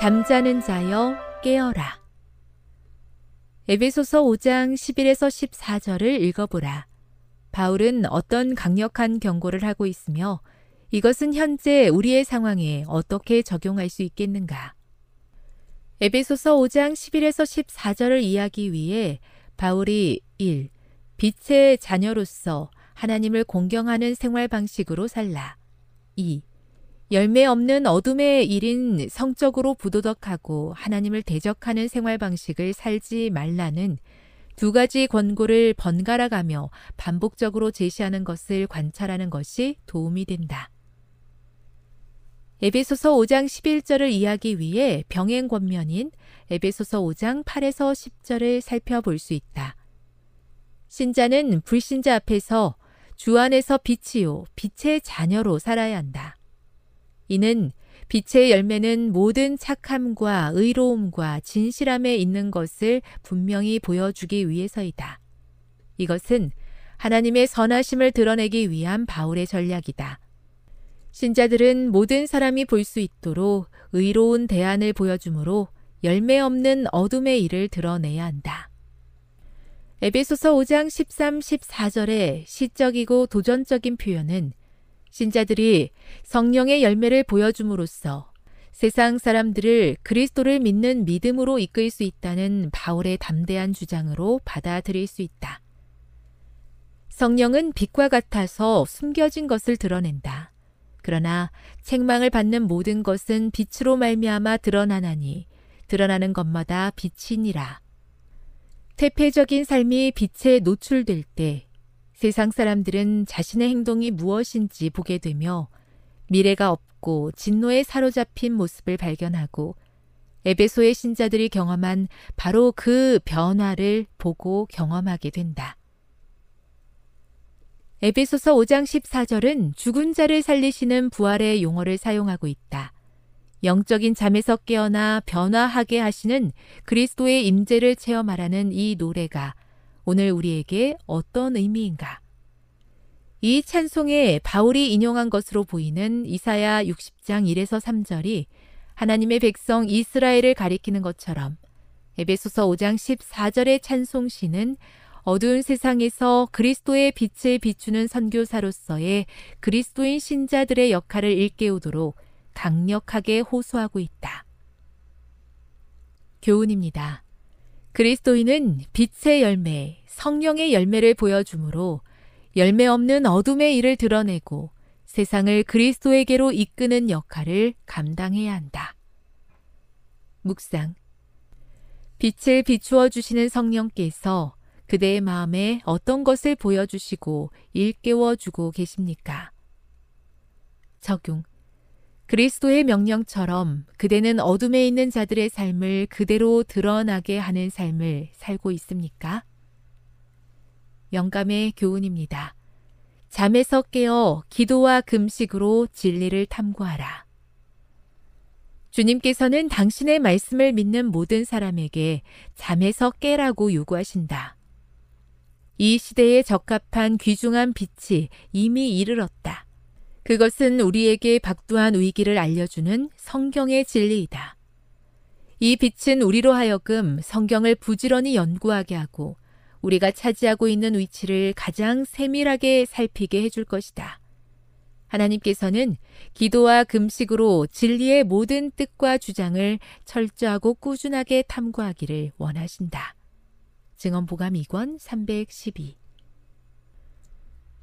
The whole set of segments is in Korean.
잠자는 자여 깨어라 에베소서 5장 11에서 14절을 읽어보라. 바울은 어떤 강력한 경고를 하고 있으며 이것은 현재 우리의 상황에 어떻게 적용할 수 있겠는가? 에베소서 5장 11에서 14절을 이해하기 위해 바울이 1. 빛의 자녀로서 하나님을 공경하는 생활 방식으로 살라. 2. 열매 없는 어둠의 일인 성적으로 부도덕하고 하나님을 대적하는 생활 방식을 살지 말라는 두 가지 권고를 번갈아 가며 반복적으로 제시하는 것을 관찰하는 것이 도움이 된다. 에베소서 5장 11절을 이해하기 위해 병행 권면인 에베소서 5장 8에서 10절을 살펴볼 수 있다. 신자는 불신자 앞에서 주 안에서 빛이요, 빛의 자녀로 살아야 한다. 이는 빛의 열매는 모든 착함과 의로움과 진실함에 있는 것을 분명히 보여주기 위해서이다. 이것은 하나님의 선하심을 드러내기 위한 바울의 전략이다. 신자들은 모든 사람이 볼 수 있도록 의로운 대안을 보여주므로 열매 없는 어둠의 일을 드러내야 한다. 에베소서 5장 13, 14절의 시적이고 도전적인 표현은 신자들이 성령의 열매를 보여줌으로써 세상 사람들을 그리스도를 믿는 믿음으로 이끌 수 있다는 바울의 담대한 주장으로 받아들일 수 있다. 성령은 빛과 같아서 숨겨진 것을 드러낸다. 그러나 책망을 받는 모든 것은 빛으로 말미암아 드러나나니 드러나는 것마다 빛이니라. 태폐적인 삶이 빛에 노출될 때 세상 사람들은 자신의 행동이 무엇인지 보게 되며 미래가 없고 진노에 사로잡힌 모습을 발견하고 에베소의 신자들이 경험한 바로 그 변화를 보고 경험하게 된다. 에베소서 5장 14절은 죽은 자를 살리시는 부활의 용어를 사용하고 있다. 영적인 잠에서 깨어나 변화하게 하시는 그리스도의 임재를 체험하라는 이 노래가 오늘 우리에게 어떤 의미인가? 이 찬송에 바울이 인용한 것으로 보이는 이사야 60장 1에서 3절이 하나님의 백성 이스라엘을 가리키는 것처럼 에베소서 5장 14절의 찬송시는 어두운 세상에서 그리스도의 빛을 비추는 선교사로서의 그리스도인 신자들의 역할을 일깨우도록 강력하게 호소하고 있다. 교훈입니다. 그리스도인은 빛의 열매, 성령의 열매를 보여주므로 열매 없는 어둠의 일을 드러내고 세상을 그리스도에게로 이끄는 역할을 감당해야 한다. 묵상. 빛을 비추어 주시는 성령께서 그대의 마음에 어떤 것을 보여주시고 일깨워 주고 계십니까? 적용. 그리스도의 명령처럼 그대는 어둠에 있는 자들의 삶을 그대로 드러나게 하는 삶을 살고 있습니까? 영감의 교훈입니다. 잠에서 깨어 기도와 금식으로 진리를 탐구하라. 주님께서는 당신의 말씀을 믿는 모든 사람에게 잠에서 깨라고 요구하신다. 이 시대에 적합한 귀중한 빛이 이미 이르렀다. 그것은 우리에게 박두한 위기를 알려주는 성경의 진리이다. 이 빛은 우리로 하여금 성경을 부지런히 연구하게 하고 우리가 차지하고 있는 위치를 가장 세밀하게 살피게 해줄 것이다. 하나님께서는 기도와 금식으로 진리의 모든 뜻과 주장을 철저하고 꾸준하게 탐구하기를 원하신다. 증언보감 2권 312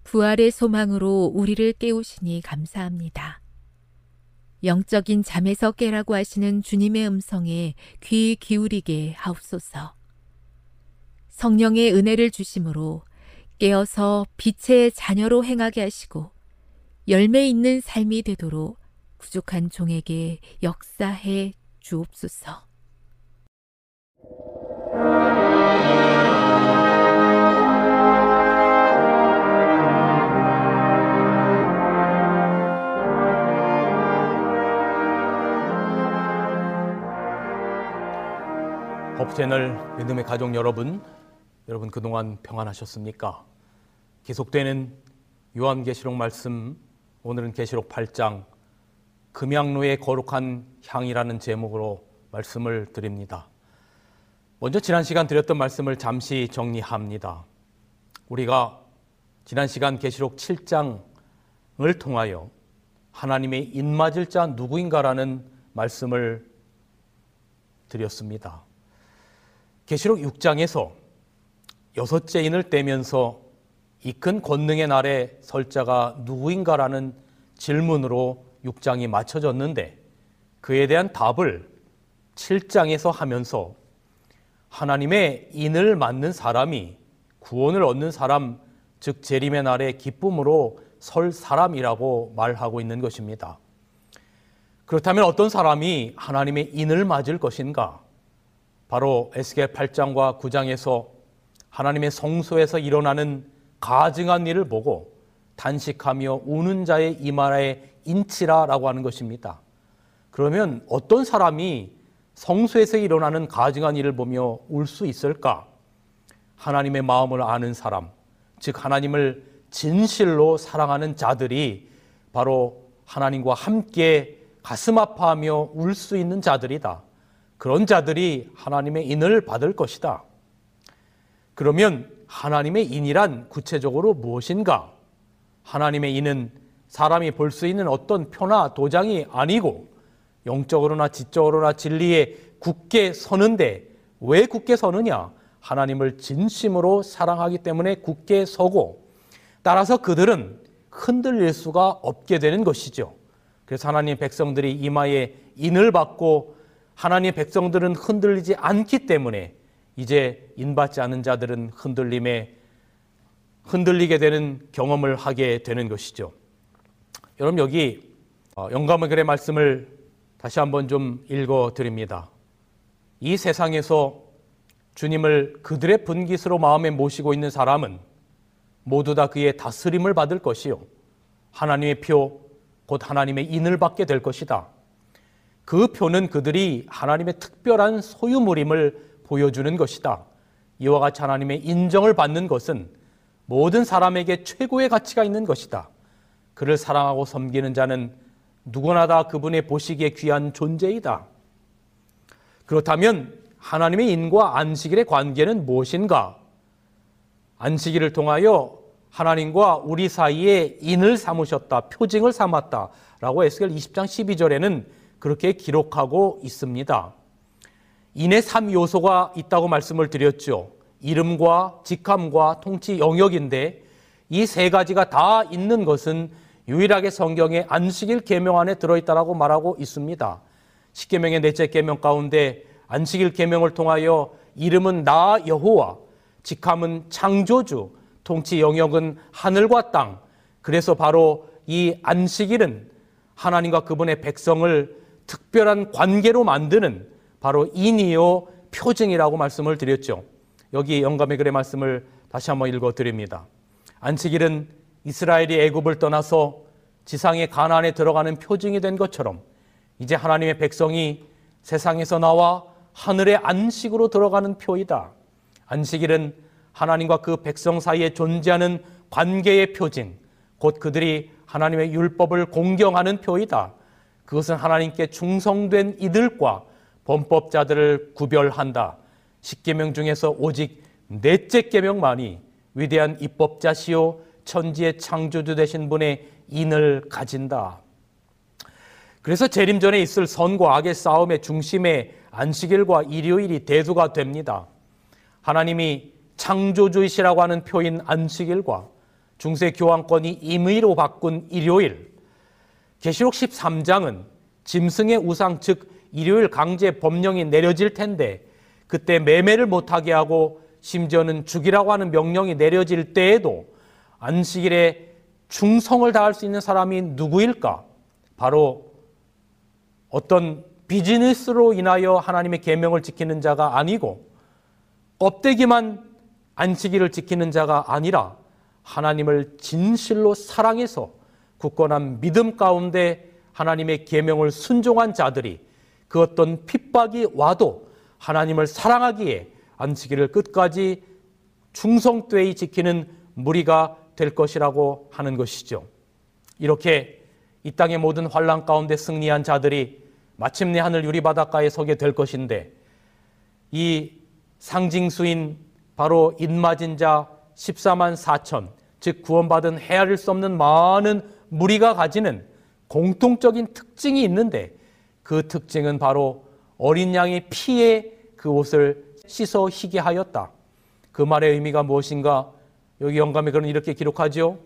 부활의 소망으로 우리를 깨우시니 감사합니다. 영적인 잠에서 깨라고 하시는 주님의 음성에 귀 기울이게 하옵소서. 성령의 은혜를 주심으로 깨어서 빛의 자녀로 행하게 하시고 열매 있는 삶이 되도록 부족한 종에게 역사해 주옵소서. 법채널 믿음의 가족 여러분, 여러분 그동안 평안하셨습니까? 계속되는 요한계시록 말씀, 오늘은 계시록 8장 금양로의 거룩한 향이라는 제목으로 말씀을 드립니다. 먼저 지난 시간 드렸던 말씀을 잠시 정리합니다. 우리가 지난 시간 계시록 7장을 통하여 하나님의 인맞을 자 누구인가라는 말씀을 드렸습니다. 계시록 6장에서 여섯째 인을 떼면서 이 큰 권능의 날에 설자가 누구인가라는 질문으로 6장이 맞춰졌는데 그에 대한 답을 7장에서 하면서 하나님의 인을 맞는 사람이 구원을 얻는 사람, 즉 재림의 날에 기쁨으로 설 사람이라고 말하고 있는 것입니다. 그렇다면 어떤 사람이 하나님의 인을 맞을 것인가? 바로 에스겔 8장과 9장에서 하나님의 성소에서 일어나는 가증한 일을 보고 단식하며 우는 자의 이마에 인치라라고 하는 것입니다. 그러면 어떤 사람이 성소에서 일어나는 가증한 일을 보며 울 수 있을까? 하나님의 마음을 아는 사람, 즉 하나님을 진실로 사랑하는 자들이 바로 하나님과 함께 가슴 아파하며 울 수 있는 자들이다. 그런 자들이 하나님의 인을 받을 것이다. 그러면 하나님의 인이란 구체적으로 무엇인가? 하나님의 인은 사람이 볼 수 있는 어떤 표나 도장이 아니고 영적으로나 지적으로나 진리에 굳게 서는데 왜 굳게 서느냐? 하나님을 진심으로 사랑하기 때문에 굳게 서고 따라서 그들은 흔들릴 수가 없게 되는 것이죠. 그래서 하나님 백성들이 이마에 인을 받고 하나님의 백성들은 흔들리지 않기 때문에 이제 인받지 않은 자들은 흔들림에 흔들리게 되는 경험을 하게 되는 것이죠. 여러분 여기 어, 영감의 글의 말씀을 다시 한번 좀 읽어 드립니다. 이 세상에서 주님을 그들의 분깃으로 마음에 모시고 있는 사람은 모두 다 그의 다스림을 받을 것이요. 하나님의 표, 곧 하나님의 인을 받게 될 것이다. 그 표는 그들이 하나님의 특별한 소유물임을 보여주는 것이다. 이와 같이 하나님의 인정을 받는 것은 모든 사람에게 최고의 가치가 있는 것이다. 그를 사랑하고 섬기는 자는 누구나 다 그분의 보시기에 귀한 존재이다. 그렇다면 하나님의 인과 안식일의 관계는 무엇인가? 안식일을 통하여 하나님과 우리 사이에 인을 삼으셨다, 표징을 삼았다 라고 에스겔 20장 12절에는 그렇게 기록하고 있습니다. 인의 3요소가 있다고 말씀을 드렸죠. 이름과 직함과 통치 영역인데 이 세 가지가 다 있는 것은 유일하게 성경의 안식일 계명 안에 들어있다라고 말하고 있습니다. 십계명의 넷째 계명 가운데 안식일 계명을 통하여 이름은 나 여호와, 직함은 창조주, 통치 영역은 하늘과 땅. 그래서 바로 이 안식일은 하나님과 그분의 백성을 특별한 관계로 만드는 바로 인이요 표징이라고 말씀을 드렸죠. 여기 영감의 글의 말씀을 다시 한번 읽어 드립니다. 안식일은 이스라엘이 애굽을 떠나서 지상의 가나안에 들어가는 표징이 된 것처럼 이제 하나님의 백성이 세상에서 나와 하늘의 안식으로 들어가는 표이다. 안식일은 하나님과 그 백성 사이에 존재하는 관계의 표징, 곧 그들이 하나님의 율법을 공경하는 표이다. 그것은 하나님께 충성된 이들과 범법자들을 구별한다. 십계명 중에서 오직 넷째 계명만이 위대한 입법자시요 천지의 창조주 되신 분의 인을 가진다. 그래서 재림 전에 있을 선과 악의 싸움의 중심에 안식일과 일요일이 대두가 됩니다. 하나님이 창조주이시라고 하는 표인 안식일과 중세 교황권이 임의로 바꾼 일요일, 계시록 13장은 짐승의 우상 즉 일요일 강제 법령이 내려질 텐데 그때 매매를 못하게 하고 심지어는 죽이라고 하는 명령이 내려질 때에도 안식일에 충성을 다할 수 있는 사람이 누구일까? 바로 어떤 비즈니스로 인하여 하나님의 계명을 지키는 자가 아니고 껍데기만 안식일을 지키는 자가 아니라 하나님을 진실로 사랑해서 굳건한 믿음 가운데 하나님의 계명을 순종한 자들이 그 어떤 핍박이 와도 하나님을 사랑하기에 안식일을 끝까지 충성되이 지키는 무리가 될 것이라고 하는 것이죠. 이렇게 이 땅의 모든 환란 가운데 승리한 자들이 마침내 하늘 유리 바닷가에 서게 될 것인데 이 상징수인 바로 인맞은 자 14만 4천 즉 구원받은 헤아릴 수 없는 많은 무리가 가지는 공통적인 특징이 있는데 그 특징은 바로 어린 양의 피에 그 옷을 씻어 희게 하였다. 그 말의 의미가 무엇인가? 여기 영감에 그런 이렇게 기록하죠.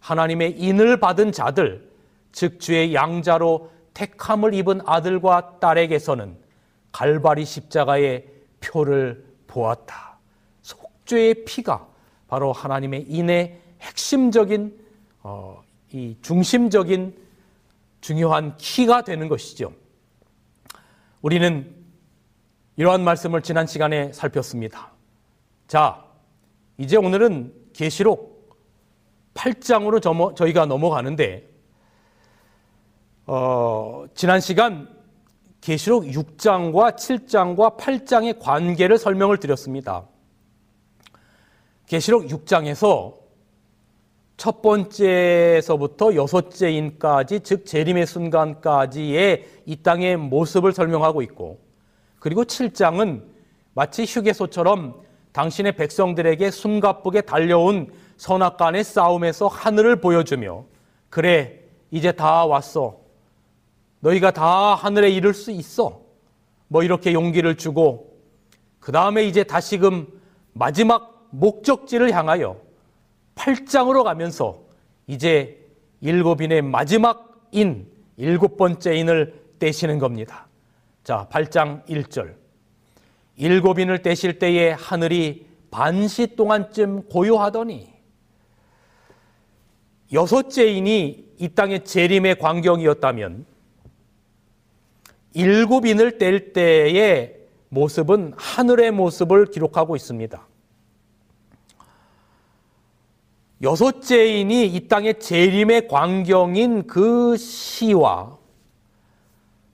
하나님의 인을 받은 자들, 즉 주의 양자로 택함을 입은 아들과 딸에게서는 갈바리 십자가의 표를 보았다. 속죄의 피가 바로 하나님의 인의 핵심적인 어, 이 중심적인 중요한 키가 되는 것이죠. 우리는 이러한 말씀을 지난 시간에 살폈습니다. 자, 이제 오늘은 계시록 8장으로 저희가 넘어가는데 어, 지난 시간 계시록 6장과 7장과 8장의 관계를 설명을 드렸습니다. 계시록 6장에서 첫 번째에서부터 여섯째인까지 즉 재림의 순간까지의 이 땅의 모습을 설명하고 있고 그리고 7장은 마치 휴게소처럼 당신의 백성들에게 숨가쁘게 달려온 선악간의 싸움에서 하늘을 보여주며 그래 이제 다 왔어. 너희가 다 하늘에 이를 수 있어. 뭐 이렇게 용기를 주고 그 다음에 이제 다시금 마지막 목적지를 향하여 8장으로 가면서 이제 일곱인의 마지막 인, 일곱 번째 인을 떼시는 겁니다. 자, 8장 1절. 일곱인을 떼실 때에 하늘이 반시 동안쯤 고요하더니 여섯째 인이 이 땅의 재림의 광경이었다면 일곱인을 뗄 때의 모습은 하늘의 모습을 기록하고 있습니다. 여섯째인이 이 땅의 재림의 광경인 그 시와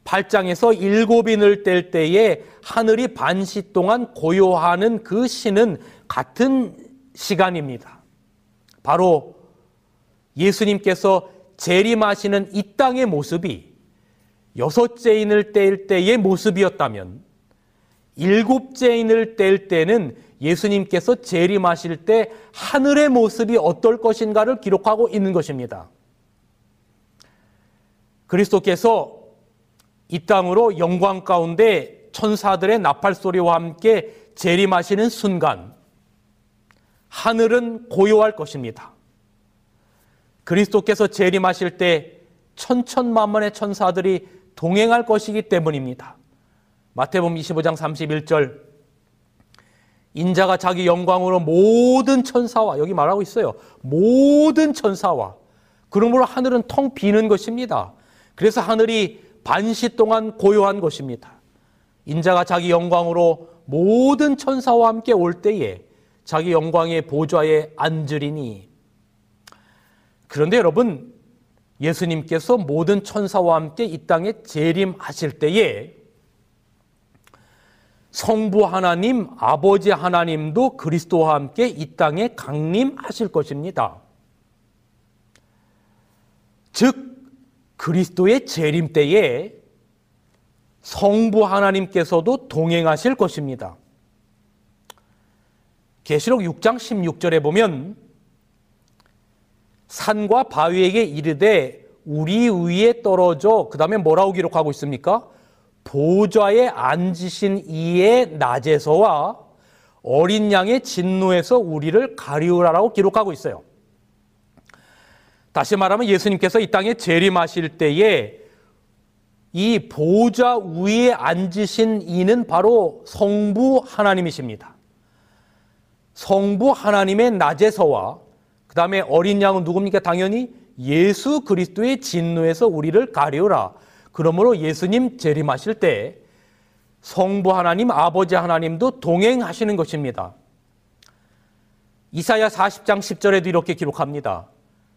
8장에서 일곱인을 뗄 때에 하늘이 반시 동안 고요하는 그 시는 같은 시간입니다. 바로 예수님께서 재림하시는 이 땅의 모습이 여섯째인을 뗄 때의 모습이었다면 일곱째 인을 뗄 때는 예수님께서 재림하실 때 하늘의 모습이 어떨 것인가를 기록하고 있는 것입니다. 그리스도께서 이 땅으로 영광 가운데 천사들의 나팔 소리와 함께 재림하시는 순간 하늘은 고요할 것입니다. 그리스도께서 재림하실 때 천천만만의 천사들이 동행할 것이기 때문입니다. 마태복음 25장 31절 인자가 자기 영광으로 모든 천사와 여기 말하고 있어요. 모든 천사와 그러므로 하늘은 텅 비는 것입니다. 그래서 하늘이 반시 동안 고요한 것입니다. 인자가 자기 영광으로 모든 천사와 함께 올 때에 자기 영광의 보좌에 앉으리니 그런데 여러분 예수님께서 모든 천사와 함께 이 땅에 재림하실 때에 성부 하나님, 아버지 하나님도 그리스도와 함께 이 땅에 강림하실 것입니다. 즉, 그리스도의 재림 때에 성부 하나님께서도 동행하실 것입니다. 계시록 6장 16절에 보면 산과 바위에게 이르되 우리 위에 떨어져 그 다음에 뭐라고 기록하고 있습니까? 보좌에 앉으신 이의 낮에서와 어린 양의 진노에서 우리를 가리우라라고 기록하고 있어요. 다시 말하면 예수님께서 이 땅에 재림하실 때에 이 보좌 위에 앉으신 이는 바로 성부 하나님이십니다. 성부 하나님의 낮에서와 그 다음에 어린 양은 누굽니까? 당연히 예수 그리스도의 진노에서 우리를 가리우라. 그러므로 예수님 재림하실 때 성부 하나님, 아버지 하나님도 동행하시는 것입니다. 이사야 40장 10절에도 이렇게 기록합니다.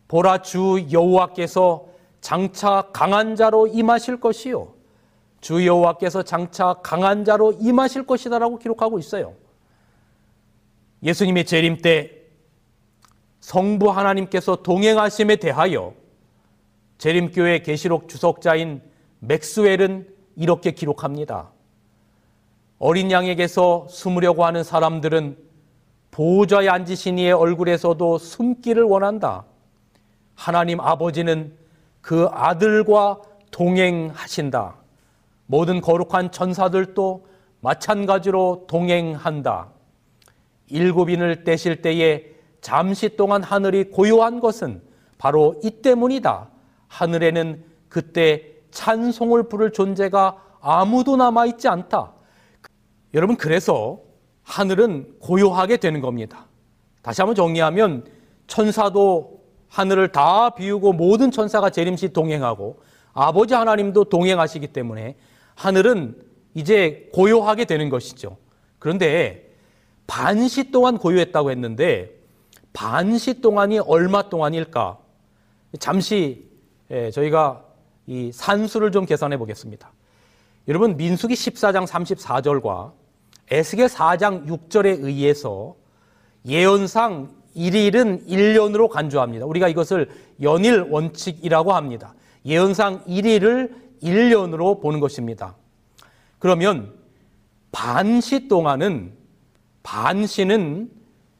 보라 주 여호와께서 장차 강한 자로 임하실 것이요. 주 여호와께서 장차 강한 자로 임하실 것이다라고 기록하고 있어요. 예수님의 재림 때 성부 하나님께서 동행하심에 대하여 재림교회 계시록 주석자인 맥스웰은 이렇게 기록합니다. 어린 양에게서 숨으려고 하는 사람들은 보호자에 앉으신 이의 얼굴에서도 숨기를 원한다. 하나님 아버지는 그 아들과 동행하신다. 모든 거룩한 천사들도 마찬가지로 동행한다. 일곱인을 떼실 때에 잠시 동안 하늘이 고요한 것은 바로 이 때문이다. 하늘에는 그때 찬송을 부를 존재가 아무도 남아있지 않다. 여러분, 그래서 하늘은 고요하게 되는 겁니다. 다시 한번 정리하면 천사도 하늘을 다 비우고 모든 천사가 재림시 동행하고 아버지 하나님도 동행하시기 때문에 하늘은 이제 고요하게 되는 것이죠. 그런데 반시 동안 고요했다고 했는데 반시 동안이 얼마 동안일까? 잠시 예, 저희가 이 산수를 좀 계산해 보겠습니다. 여러분 민수기 14장 34절과 에스겔 4장 6절에 의해서 예언상 1일은 1년으로 간주합니다. 우리가 이것을 연일 원칙이라고 합니다. 예언상 1일을 1년으로 보는 것입니다. 그러면 반시 동안은 반시는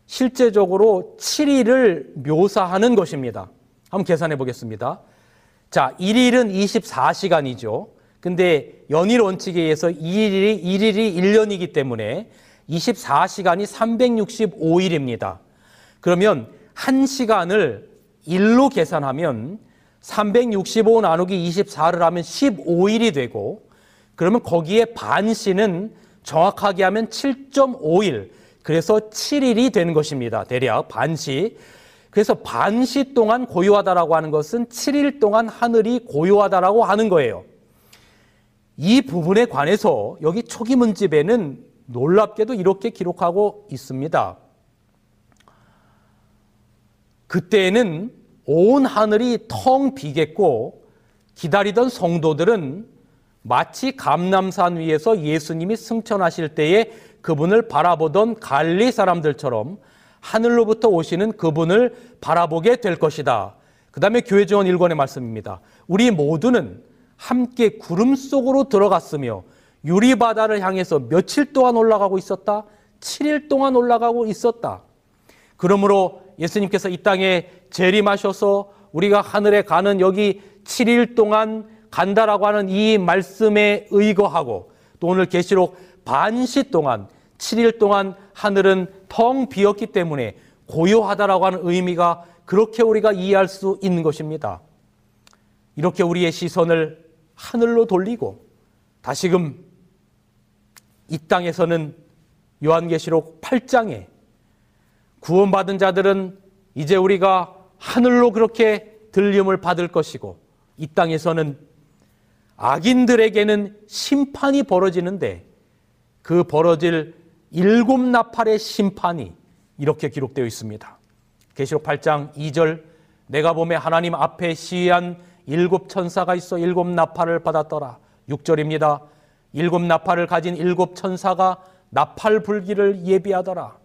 실제적으로 7일을 묘사하는 것입니다. 한번 계산해 보겠습니다. 자, 1일은 24시간이죠. 근데 연일 원칙에 의해서 1일이, 1일이 1년이기 때문에 24시간이 365일입니다. 그러면 1시간을 1로 계산하면 365 나누기 24를 하면 15일이 되고 그러면 거기에 반시는 정확하게 하면 7.5일 그래서 7일이 되는 것입니다. 대략 반시. 그래서 반시 동안 고요하다라고 하는 것은 7일 동안 하늘이 고요하다라고 하는 거예요. 이 부분에 관해서 여기 초기 문집에는 놀랍게도 이렇게 기록하고 있습니다. 그때에는 온 하늘이 텅 비겠고 기다리던 성도들은 마치 감남산 위에서 예수님이 승천하실 때에 그분을 바라보던 갈리 사람들처럼 하늘로부터 오시는 그분을 바라보게 될 것이다. 그 다음에 교회 지원 1권의 말씀입니다. 우리 모두는 함께 구름 속으로 들어갔으며 유리바다를 향해서 며칠 동안 올라가고 있었다? 7일 동안 올라가고 있었다. 그러므로 예수님께서 이 땅에 재림하셔서 우리가 하늘에 가는 여기 7일 동안 간다라고 하는 이 말씀에 의거하고 또 오늘 계시록 반시 동안 7일 동안 하늘은 텅 비었기 때문에 고요하다라고 하는 의미가 그렇게 우리가 이해할 수 있는 것입니다. 이렇게 우리의 시선을 하늘로 돌리고 다시금 이 땅에서는 요한계시록 8장에 구원받은 자들은 이제 우리가 하늘로 그렇게 들림을 받을 것이고 이 땅에서는 악인들에게는 심판이 벌어지는데 그 벌어질 일곱 나팔의 심판이 이렇게 기록되어 있습니다. 계시록 8장 2절 내가 봄에 하나님 앞에 시위한 일곱 천사가 있어 일곱 나팔을 받았더라. 6절입니다. 일곱 나팔을 가진 일곱 천사가 나팔 불기를 예비하더라.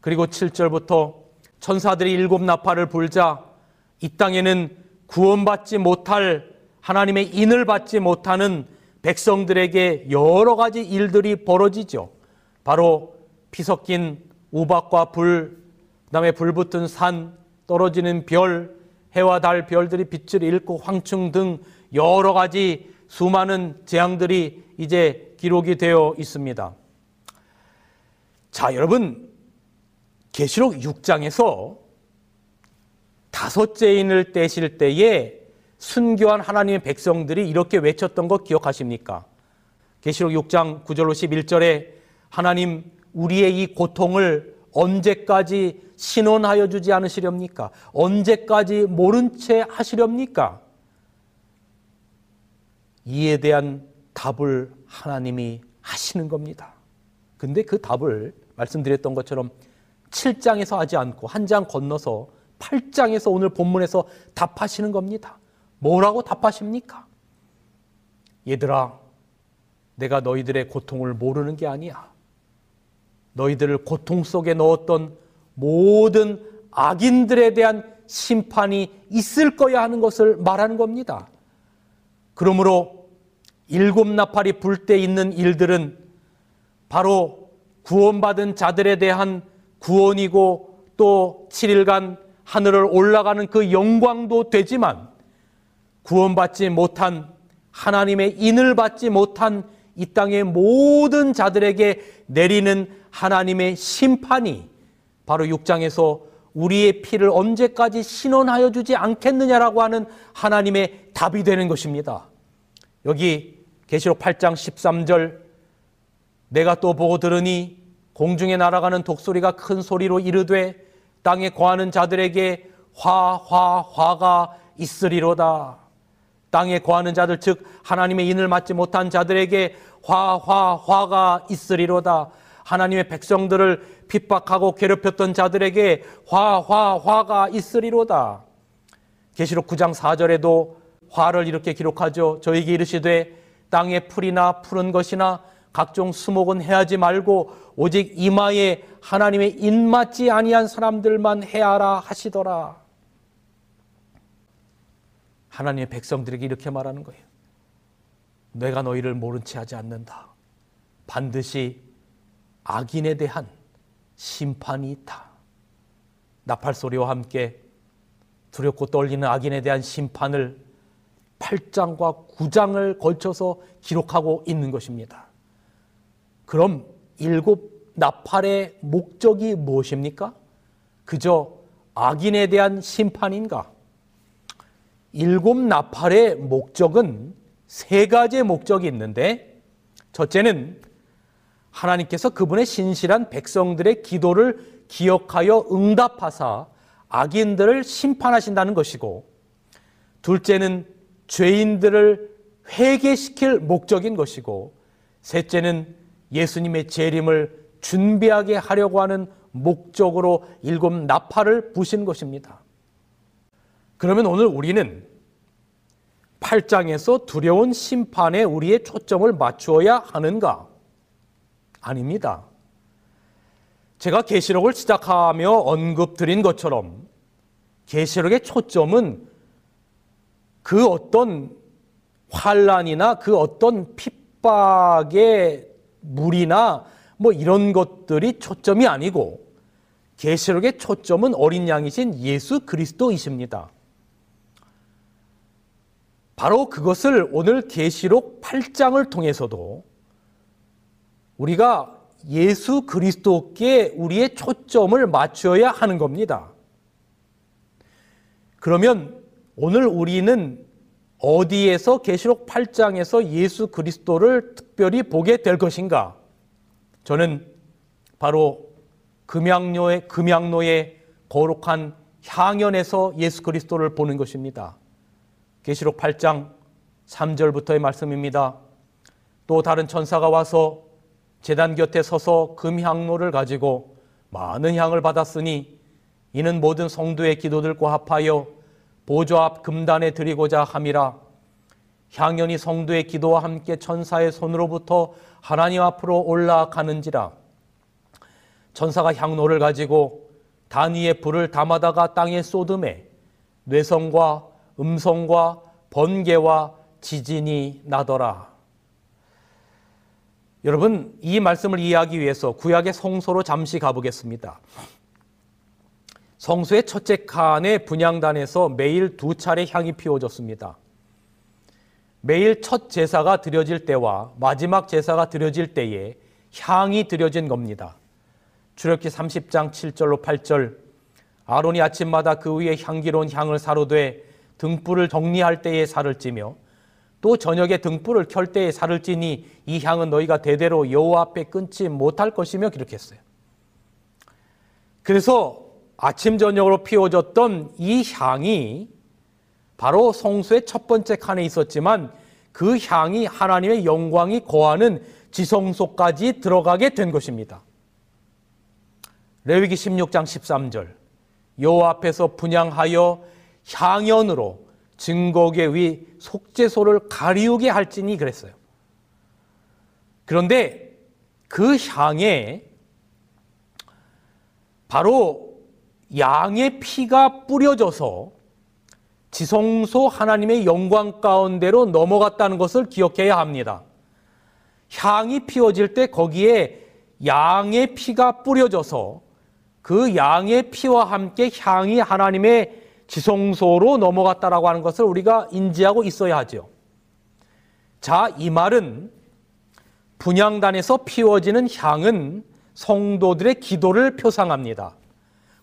그리고 7절부터 천사들이 일곱 나팔을 불자 이 땅에는 구원받지 못할 하나님의 인을 받지 못하는 백성들에게 여러 가지 일들이 벌어지죠. 바로 피 섞인 우박과 불, 그다음에 불 붙은 산, 떨어지는 별, 해와 달 별들이 빛을 잃고 황충 등 여러 가지 수많은 재앙들이 이제 기록이 되어 있습니다. 자, 여러분 계시록 6장에서 다섯째 인을 떼실 때에 순교한 하나님의 백성들이 이렇게 외쳤던 거 기억하십니까? 계시록 6장 9절로 11절에 하나님 우리의 이 고통을 언제까지 신원하여 주지 않으시렵니까? 언제까지 모른 채 하시렵니까? 이에 대한 답을 하나님이 하시는 겁니다. 근데 그 답을 말씀드렸던 것처럼 7장에서 하지 않고 한 장 건너서 8장에서 오늘 본문에서 답하시는 겁니다. 뭐라고 답하십니까? 얘들아, 내가 너희들의 고통을 모르는 게 아니야. 너희들을 고통 속에 넣었던 모든 악인들에 대한 심판이 있을 거야 하는 것을 말하는 겁니다. 그러므로 일곱 나팔이 불 때 있는 일들은 바로 구원받은 자들에 대한 구원이고 또 7일간 하늘을 올라가는 그 영광도 되지만 구원받지 못한 하나님의 인을 받지 못한 이 땅의 모든 자들에게 내리는 하나님의 심판이 바로 6장에서 우리의 피를 언제까지 신원하여 주지 않겠느냐라고 하는 하나님의 답이 되는 것입니다. 여기 계시록 8장 13절 내가 또 보고 들으니 공중에 날아가는 독소리가 큰 소리로 이르되 땅에 거하는 자들에게 화, 화, 화가 있으리로다. 땅에 거하는 자들, 즉, 하나님의 인을 맞지 못한 자들에게 화, 화, 화가 있으리로다. 하나님의 백성들을 핍박하고 괴롭혔던 자들에게 화, 화, 화가 있으리로다. 계시록 9장 4절에도 화를 이렇게 기록하죠. 저에게 이르시되 땅의 풀이나 푸른 것이나 각종 수목은 해하지 말고 오직 이마에 하나님의 인맞지 아니한 사람들만 해하라 하시더라. 하나님의 백성들에게 이렇게 말하는 거예요. 내가 너희를 모른 채 하지 않는다. 반드시 악인에 대한 심판이 있다. 나팔 소리와 함께 두렵고 떨리는 악인에 대한 심판을 8장과 9장을 걸쳐서 기록하고 있는 것입니다. 그럼 일곱 나팔의 목적이 무엇입니까? 그저 악인에 대한 심판인가? 일곱 나팔의 목적은 세 가지의 목적이 있는데, 첫째는 하나님께서 그분의 신실한 백성들의 기도를 기억하여 응답하사 악인들을 심판하신다는 것이고, 둘째는 죄인들을 회개시킬 목적인 것이고, 셋째는 예수님의 재림을 준비하게 하려고 하는 목적으로 일곱 나팔을 부신 것입니다. 그러면 오늘 우리는 8장에서 두려운 심판에 우리의 초점을 맞추어야 하는가? 아닙니다. 제가 계시록을 시작하며 언급드린 것처럼 계시록의 초점은 그 어떤 환란이나 그 어떤 핍 숙박의 물이나 뭐 이런 것들이 초점이 아니고 계시록의 초점은 어린 양이신 예수 그리스도이십니다. 바로 그것을 오늘 계시록 8장을 통해서도 우리가 예수 그리스도께 우리의 초점을 맞춰야 하는 겁니다. 그러면 오늘 우리는 어디에서 계시록 8장에서 예수 그리스도를 특별히 보게 될 것인가? 저는 바로 금양로의 금양로의 거룩한 향연에서 예수 그리스도를 보는 것입니다. 계시록 8장 3절부터의 말씀입니다. 또 다른 천사가 와서 제단 곁에 서서 금향로를 가지고 많은 향을 받았으니 이는 모든 성도의 기도들과 합하여 보좌 앞 금단에 드리고자 함이라 향연이 성도의 기도와 함께 천사의 손으로부터 하나님 앞으로 올라가는지라 천사가 향로를 가지고 단 위에 불을 담아다가 땅에 쏟음에 뇌성과 음성과 번개와 지진이 나더라. 여러분, 이 말씀을 이해하기 위해서 구약의 성소로 잠시 가보겠습니다. 성소의 첫째 칸의 분향단에서 매일 두 차례 향이 피워졌습니다. 매일 첫 제사가 드려질 때와 마지막 제사가 드려질 때에 향이 드려진 겁니다. 출애굽기 30장 7절로 8절 아론이 아침마다 그 위에 향기로운 향을 사로되 등불을 정리할 때에 살을 찌며 또 저녁에 등불을 켤 때에 살을 찌니 이 향은 너희가 대대로 여호와 앞에 끊지 못할 것이며 기록했어요. 그래서 아침 저녁으로 피워졌던 이 향이 바로 성수의 첫 번째 칸에 있었지만 그 향이 하나님의 영광이 거하는 지성소까지 들어가게 된 것입니다. 레위기 16장 13절 여호와 앞에서 분양하여 향연으로 증거계 위 속죄소를 가리우게 할지니 그랬어요. 그런데 그 향에 바로 양의 피가 뿌려져서 지성소 하나님의 영광 가운데로 넘어갔다는 것을 기억해야 합니다. 향이 피워질 때 거기에 양의 피가 뿌려져서 그 양의 피와 함께 향이 하나님의 지성소로 넘어갔다라고 하는 것을 우리가 인지하고 있어야 하죠. 자, 이 말은 분양단에서 피워지는 향은 성도들의 기도를 표상합니다.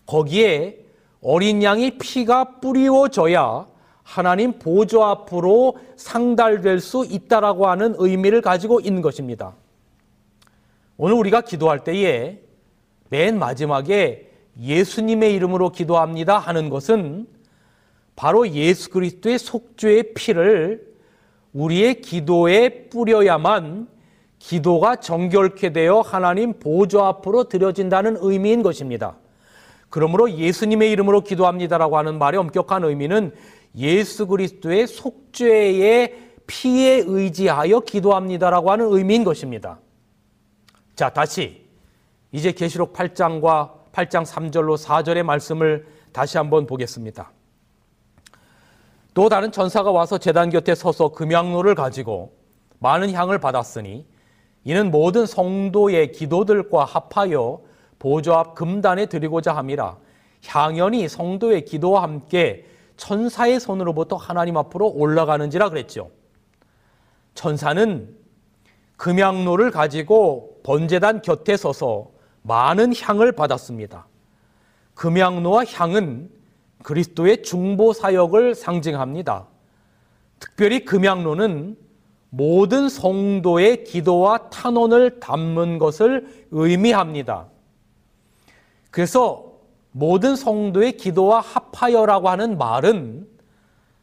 거기에 어린 양이 피가 뿌리워져야 하나님 보좌 앞으로 상달될 수 있다라고 하는 의미를 가지고 있는 것입니다. 오늘 우리가 기도할 때에 맨 마지막에 예수님의 이름으로 기도합니다 하는 것은 바로 예수 그리스도의 속죄의 피를 우리의 기도에 뿌려야만 기도가 정결케 되어 하나님 보좌 앞으로 드려진다는 의미인 것입니다. 그러므로 예수님의 이름으로 기도합니다라고 하는 말의 엄격한 의미는 예수 그리스도의 속죄의 피에 의지하여 기도합니다라고 하는 의미인 것입니다. 자, 다시 이제 계시록 8장과 8장 3절로 4절의 말씀을 다시 한번 보겠습니다. 또 다른 천사가 와서 제단 곁에 서서 금양로를 가지고 많은 향을 받았으니 이는 모든 성도의 기도들과 합하여 보좌 앞 금단에 드리고자 함이라 향연이 성도의 기도와 함께 천사의 손으로부터 하나님 앞으로 올라가는지라 그랬죠. 천사는 금양로를 가지고 번제단 곁에 서서 많은 향을 받았습니다. 금양로와 향은 그리스도의 중보 사역을 상징합니다. 특별히 금양로는 모든 성도의 기도와 탄원을 담는 것을 의미합니다. 그래서 모든 성도의 기도와 합하여라고 하는 말은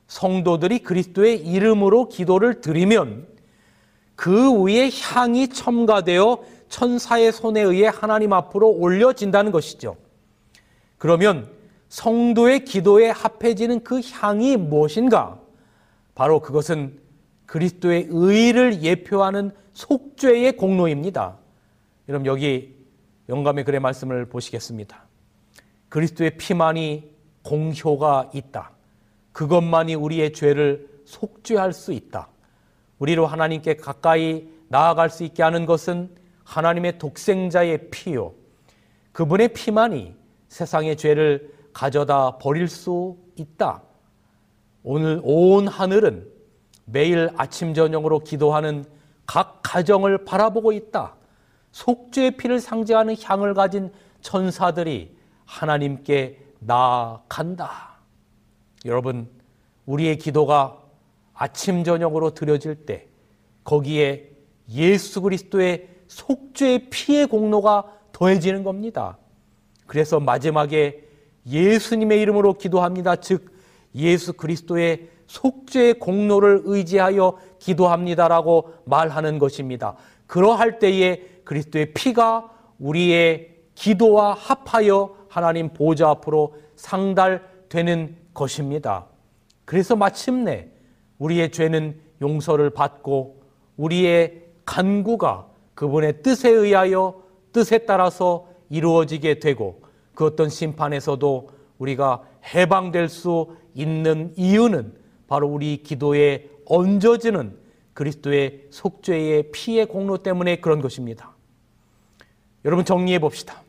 성도들이 그리스도의 이름으로 기도를 드리면 그 위에 향이 첨가되어 천사의 손에 의해 하나님 앞으로 올려진다는 것이죠. 그러면 성도의 기도에 합해지는 그 향이 무엇인가? 바로 그것은 그리스도의 의를 예표하는 속죄의 공로입니다. 여러분 여기 영감의 글의 말씀을 보시겠습니다. 그리스도의 피만이 공효가 있다. 그것만이 우리의 죄를 속죄할 수 있다. 우리로 하나님께 가까이 나아갈 수 있게 하는 것은 하나님의 독생자의 피요. 그분의 피만이 세상의 죄를 가져다 버릴 수 있다. 오늘 온 하늘은 매일 아침 저녁으로 기도하는 각 가정을 바라보고 있다. 속죄의 피를 상징하는 향을 가진 천사들이 하나님께 나아간다. 여러분, 우리의 기도가 아침 저녁으로 드려질 때 거기에 예수 그리스도의 속죄의 피의 공로가 더해지는 겁니다. 그래서 마지막에 예수님의 이름으로 기도합니다. 즉 예수 그리스도의 속죄의 공로를 의지하여 기도합니다라고 말하는 것입니다. 그러할 때에 그리스도의 피가 우리의 기도와 합하여 하나님 보좌 앞으로 상달되는 것입니다. 그래서 마침내 우리의 죄는 용서를 받고 우리의 간구가 그분의 뜻에 의하여 뜻에 따라서 이루어지게 되고 그 어떤 심판에서도 우리가 해방될 수 있는 이유는 바로 우리 기도에 얹어지는 그리스도의 속죄의 피의 공로 때문에 그런 것입니다. 여러분 정리해 봅시다.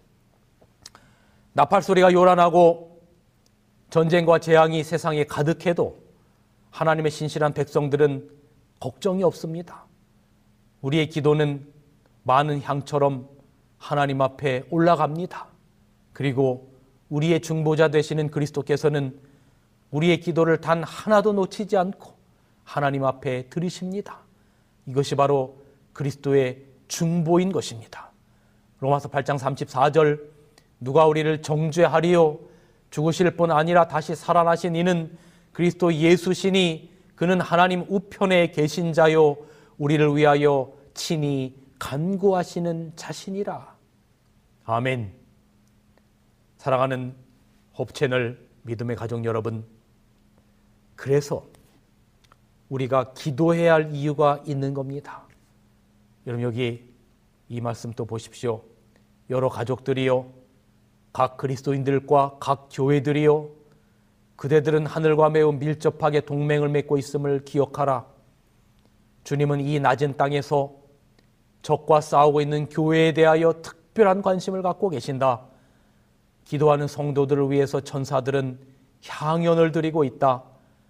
나팔 소리가 요란하고 전쟁과 재앙이 세상에 가득해도 하나님의 신실한 백성들은 걱정이 없습니다. 우리의 기도는 많은 향처럼 하나님 앞에 올라갑니다. 그리고 우리의 중보자 되시는 그리스도께서는 우리의 기도를 단 하나도 놓치지 않고 하나님 앞에 들으십니다. 이것이 바로 그리스도의 중보인 것입니다. 로마서 8장 34절 누가 우리를 정죄하리요 죽으실 뿐 아니라 다시 살아나신 이는 그리스도 예수시니 그는 하나님 우편에 계신 자요 우리를 위하여 친히 간구하시는 자신이라. 아멘. 사랑하는 홉채널 믿음의 가족 여러분. 그래서 우리가 기도해야 할 이유가 있는 겁니다. 여러분 여기 이 말씀 또 보십시오. 여러 가족들이요. 각 그리스도인들과 각 교회들이요. 그대들은 하늘과 매우 밀접하게 동맹을 맺고 있음을 기억하라. 주님은 이 낮은 땅에서 적과 싸우고 있는 교회에 대하여 특별한 관심을 갖고 계신다. 기도하는 성도들을 위해서 천사들은 향연을 드리고 있다.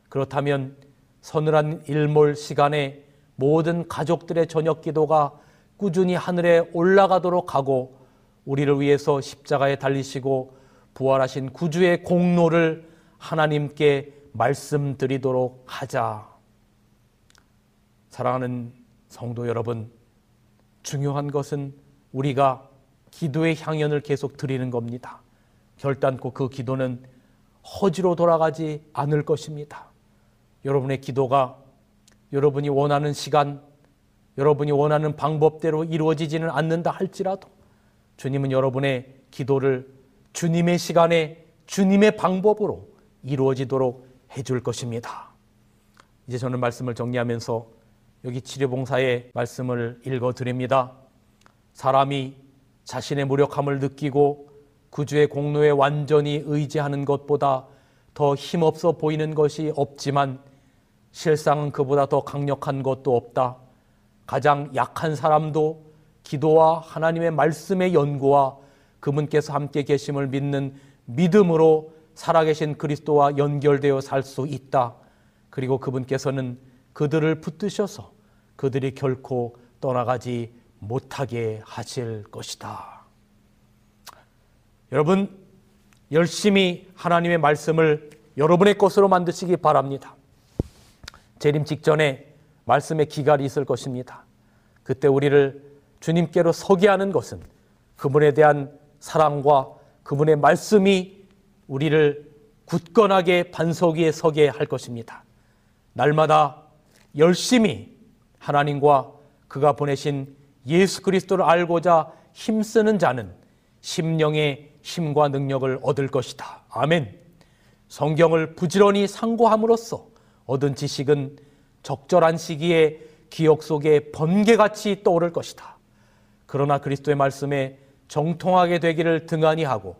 그렇다면 서늘한 일몰 시간에 모든 가족들의 저녁 기도가 꾸준히 하늘에 올라가도록 하고 우리를 위해서 십자가에 달리시고 부활하신 구주의 공로를 하나님께 말씀드리도록 하자. 사랑하는 성도 여러분, 중요한 것은 우리가 기도의 향연을 계속 드리는 겁니다. 결단코 그 기도는 허지로 돌아가지 않을 것입니다. 여러분의 기도가 여러분이 원하는 시간, 여러분이 원하는 방법대로 이루어지지는 않는다 할지라도 주님은 여러분의 기도를 주님의 시간에 주님의 방법으로 이루어지도록 해줄 것입니다. 이제 저는 말씀을 정리하면서 여기 치료봉사의 말씀을 읽어 드립니다. 사람이 자신의 무력함을 느끼고 구주의 공로에 완전히 의지하는 것보다 더 힘없어 보이는 것이 없지만 실상은 그보다 더 강력한 것도 없다. 가장 약한 사람도 기도와 하나님의 말씀의 연구와 그분께서 함께 계심을 믿는 믿음으로 살아계신 그리스도와 연결되어 살 수 있다. 그리고 그분께서는 그들을 붙드셔서 그들이 결코 떠나가지 못하게 하실 것이다. 여러분, 열심히 하나님의 말씀을 여러분의 것으로 만드시기 바랍니다. 재림 직전에 말씀의 기갈이 있을 것입니다. 그때 우리를 주님께로 서게 하는 것은 그분에 대한 사랑과 그분의 말씀이 우리를 굳건하게 반석 위에 서게 할 것입니다. 날마다 열심히 하나님과 그가 보내신 예수 그리스도를 알고자 힘쓰는 자는 심령의 힘과 능력을 얻을 것이다. 아멘. 성경을 부지런히 상고함으로써 얻은 지식은 적절한 시기에 기억 속에 번개같이 떠오를 것이다. 그러나 그리스도의 말씀에 정통하게 되기를 등한히 하고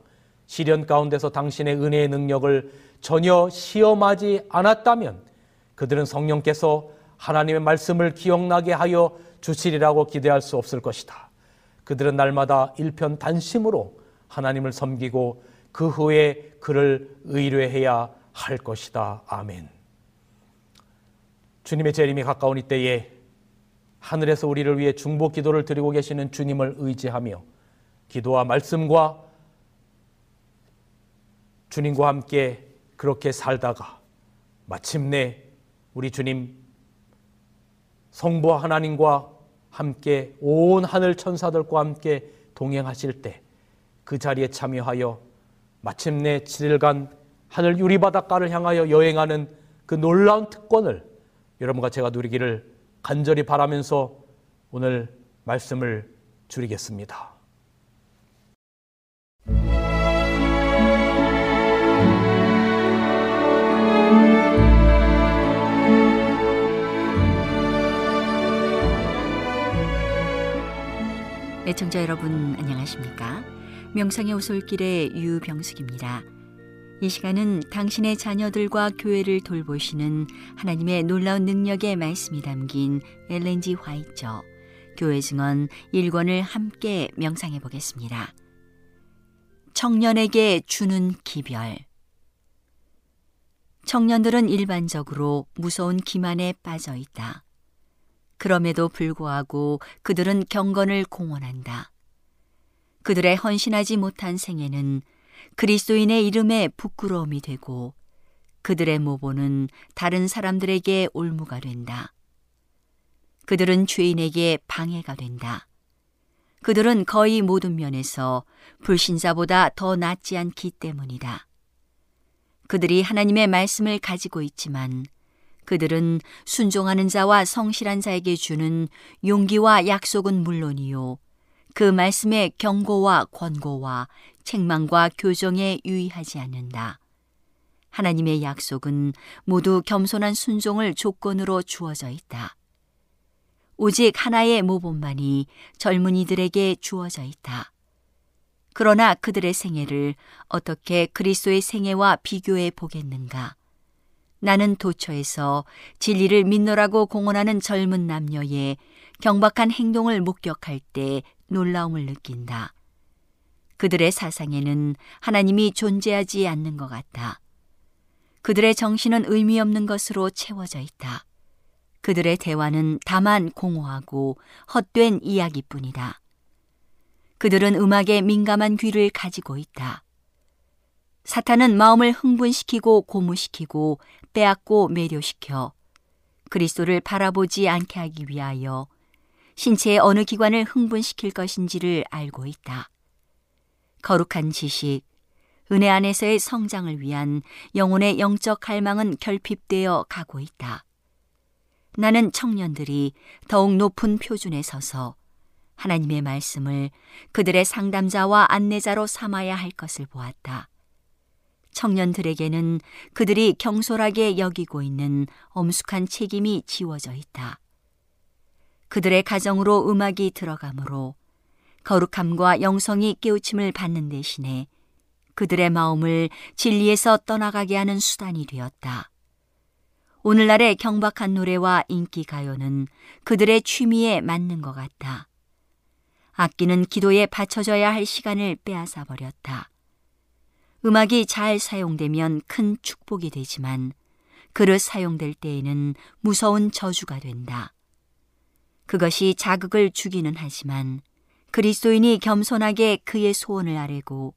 시련 가운데서 당신의 은혜의 능력을 전혀 시험하지 않았다면 그들은 성령께서 하나님의 말씀을 기억나게 하여 주시리라고 기대할 수 없을 것이다. 그들은 날마다 일편 단심으로 하나님을 섬기고 그 후에 그를 의뢰해야 할 것이다. 아멘. 주님의 재림이 가까운 이때에 하늘에서 우리를 위해 중보 기도를 드리고 계시는 주님을 의지하며 기도와 말씀과 주님과 함께 그렇게 살다가 마침내 우리 주님 성부 하나님과 함께 온 하늘 천사들과 함께 동행하실 때 그 자리에 참여하여 마침내 7일간 하늘 유리바닷가를 향하여 여행하는 그 놀라운 특권을 여러분과 제가 누리기를 간절히 바라면서 오늘 말씀을 줄이겠습니다. 애청자 여러분 안녕하십니까? 명상의 오솔길의 유병숙입니다. 이 시간은 당신의 자녀들과 교회를 돌보시는 하나님의 놀라운 능력의 말씀이 담긴 엘렌지 화이처 교회 증언 1권을 함께 명상해 보겠습니다. 청년에게 주는 기별 청년들은 일반적으로 무서운 기만에 빠져 있다. 그럼에도 불구하고 그들은 경건을 공언한다. 그들의 헌신하지 못한 생애는 그리스도인의 이름에 부끄러움이 되고 그들의 모보는 다른 사람들에게 올무가 된다. 그들은 죄인에게 방해가 된다. 그들은 거의 모든 면에서 불신자보다 더 낫지 않기 때문이다. 그들이 하나님의 말씀을 가지고 있지만 그들은 순종하는 자와 성실한 자에게 주는 용기와 약속은 물론이요. 그 말씀의 경고와 권고와 책망과 교정에 유의하지 않는다. 하나님의 약속은 모두 겸손한 순종을 조건으로 주어져 있다. 오직 하나의 모범만이 젊은이들에게 주어져 있다. 그러나 그들의 생애를 어떻게 그리스도의 생애와 비교해 보겠는가? 나는 도처에서 진리를 믿노라고 공언하는 젊은 남녀의 경박한 행동을 목격할 때 놀라움을 느낀다. 그들의 사상에는 하나님이 존재하지 않는 것 같다. 그들의 정신은 의미 없는 것으로 채워져 있다. 그들의 대화는 다만 공허하고 헛된 이야기뿐이다. 그들은 음악에 민감한 귀를 가지고 있다. 사탄은 마음을 흥분시키고 고무시키고 빼앗고 매료시켜 그리스도를 바라보지 않게 하기 위하여 신체의 어느 기관을 흥분시킬 것인지를 알고 있다. 거룩한 지식, 은혜 안에서의 성장을 위한 영혼의 영적 갈망은 결핍되어 가고 있다. 나는 청년들이 더욱 높은 표준에 서서 하나님의 말씀을 그들의 상담자와 안내자로 삼아야 할 것을 보았다. 청년들에게는 그들이 경솔하게 여기고 있는 엄숙한 책임이 지워져 있다. 그들의 가정으로 음악이 들어가므로 거룩함과 영성이 깨우침을 받는 대신에 그들의 마음을 진리에서 떠나가게 하는 수단이 되었다. 오늘날의 경박한 노래와 인기 가요는 그들의 취미에 맞는 것 같다. 악기는 기도에 바쳐져야 할 시간을 빼앗아 버렸다. 음악이 잘 사용되면 큰 축복이 되지만 그릇 사용될 때에는 무서운 저주가 된다. 그것이 자극을 주기는 하지만 그리스도인이 겸손하게 그의 소원을 아뢰고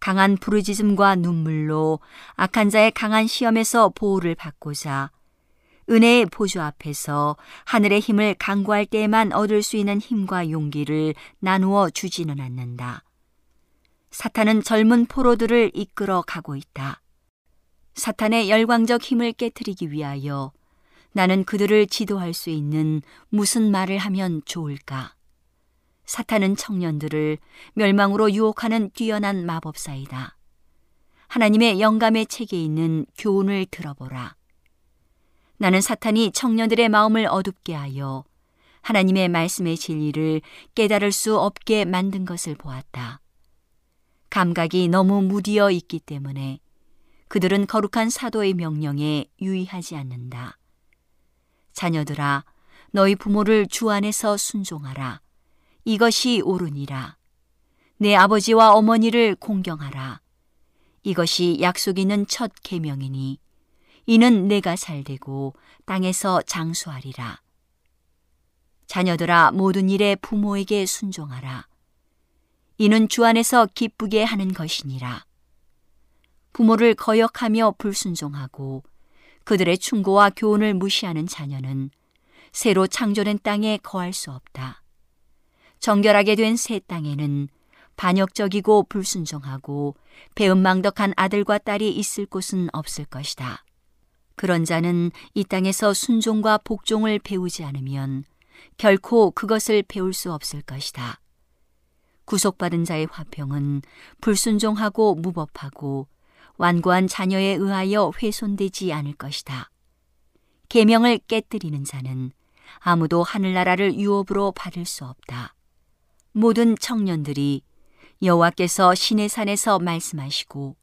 강한 부르짖음과 눈물로 악한 자의 강한 시험에서 보호를 받고자 은혜의 보조 앞에서 하늘의 힘을 강구할 때에만 얻을 수 있는 힘과 용기를 나누어 주지는 않는다. 사탄은 젊은 포로들을 이끌어 가고 있다. 사탄의 열광적 힘을 깨뜨리기 위하여 나는 그들을 지도할 수 있는 무슨 말을 하면 좋을까? 사탄은 청년들을 멸망으로 유혹하는 뛰어난 마법사이다. 하나님의 영감의 책에 있는 교훈을 들어보라. 나는 사탄이 청년들의 마음을 어둡게 하여 하나님의 말씀의 진리를 깨달을 수 없게 만든 것을 보았다. 감각이 너무 무디어 있기 때문에 그들은 거룩한 사도의 명령에 유의하지 않는다. 자녀들아, 너희 부모를 주 안에서 순종하라. 이것이 옳으니라. 내 아버지와 어머니를 공경하라. 이것이 약속 있는 첫 계명이니 이는 내가 살되고 땅에서 장수하리라. 자녀들아 모든 일에 부모에게 순종하라. 이는 주 안에서 기쁘게 하는 것이니라. 부모를 거역하며 불순종하고 그들의 충고와 교훈을 무시하는 자녀는 새로 창조된 땅에 거할 수 없다. 정결하게 된 새 땅에는 반역적이고 불순종하고 배은망덕한 아들과 딸이 있을 곳은 없을 것이다. 그런 자는 이 땅에서 순종과 복종을 배우지 않으면 결코 그것을 배울 수 없을 것이다. 구속받은 자의 화평은 불순종하고 무법하고 완고한 자녀에 의하여 훼손되지 않을 것이다. 계명을 깨뜨리는 자는 아무도 하늘나라를 유업으로 받을 수 없다. 모든 청년들이 여호와께서 신의 산에서 말씀하시고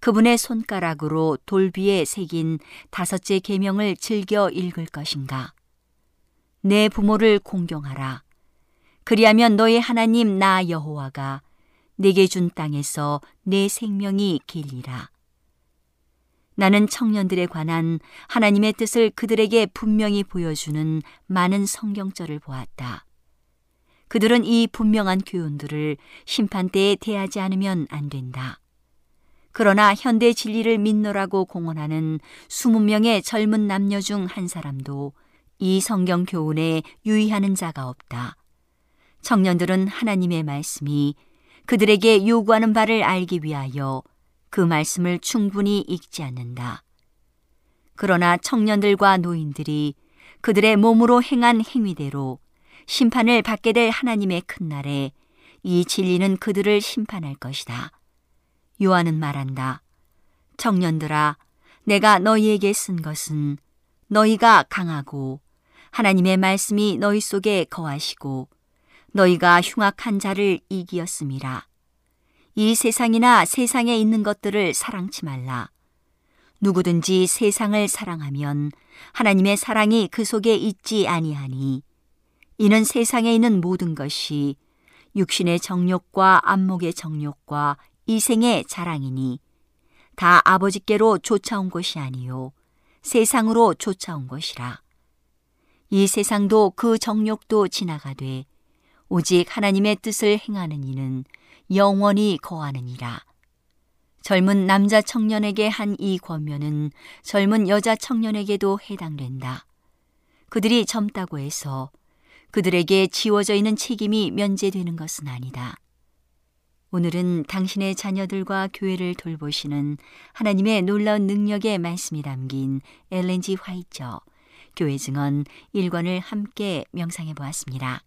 그분의 손가락으로 돌비에 새긴 다섯째 계명을 즐겨 읽을 것인가? 내 부모를 공경하라. 그리하면 너의 하나님 나 여호와가 내게 준 땅에서 내 생명이 길리라. 나는 청년들에 관한 하나님의 뜻을 그들에게 분명히 보여주는 많은 성경절을 보았다. 그들은 이 분명한 교훈들을 심판대에 대하지 않으면 안 된다. 그러나 현대 진리를 믿노라고 공언하는 20명의 젊은 남녀 중 한 사람도 이 성경 교훈에 유의하는 자가 없다. 청년들은 하나님의 말씀이 그들에게 요구하는 바를 알기 위하여 그 말씀을 충분히 읽지 않는다. 그러나 청년들과 노인들이 그들의 몸으로 행한 행위대로 심판을 받게 될 하나님의 큰 날에 이 진리는 그들을 심판할 것이다. 요한은 말한다. 청년들아, 내가 너희에게 쓴 것은 너희가 강하고 하나님의 말씀이 너희 속에 거하시고 너희가 흉악한 자를 이기었음이라. 이 세상이나 세상에 있는 것들을 사랑치 말라. 누구든지 세상을 사랑하면 하나님의 사랑이 그 속에 있지 아니하니 이는 세상에 있는 모든 것이 육신의 정욕과 안목의 정욕과 이생의 자랑이니 다 아버지께로 쫓아온 것이 아니요 세상으로 쫓아온 것이라. 이 세상도 그 정욕도 지나가되 오직 하나님의 뜻을 행하는 이는 영원히 거하느니라. 젊은 남자 청년에게 한 이 권면은 젊은 여자 청년에게도 해당된다. 그들이 젊다고 해서 그들에게 지워져 있는 책임이 면제되는 것은 아니다. 오늘은 당신의 자녀들과 교회를 돌보시는 하나님의 놀라운 능력의 말씀이 담긴 엘렌지 화이처 교회 증언 1권을 함께 명상해 보았습니다.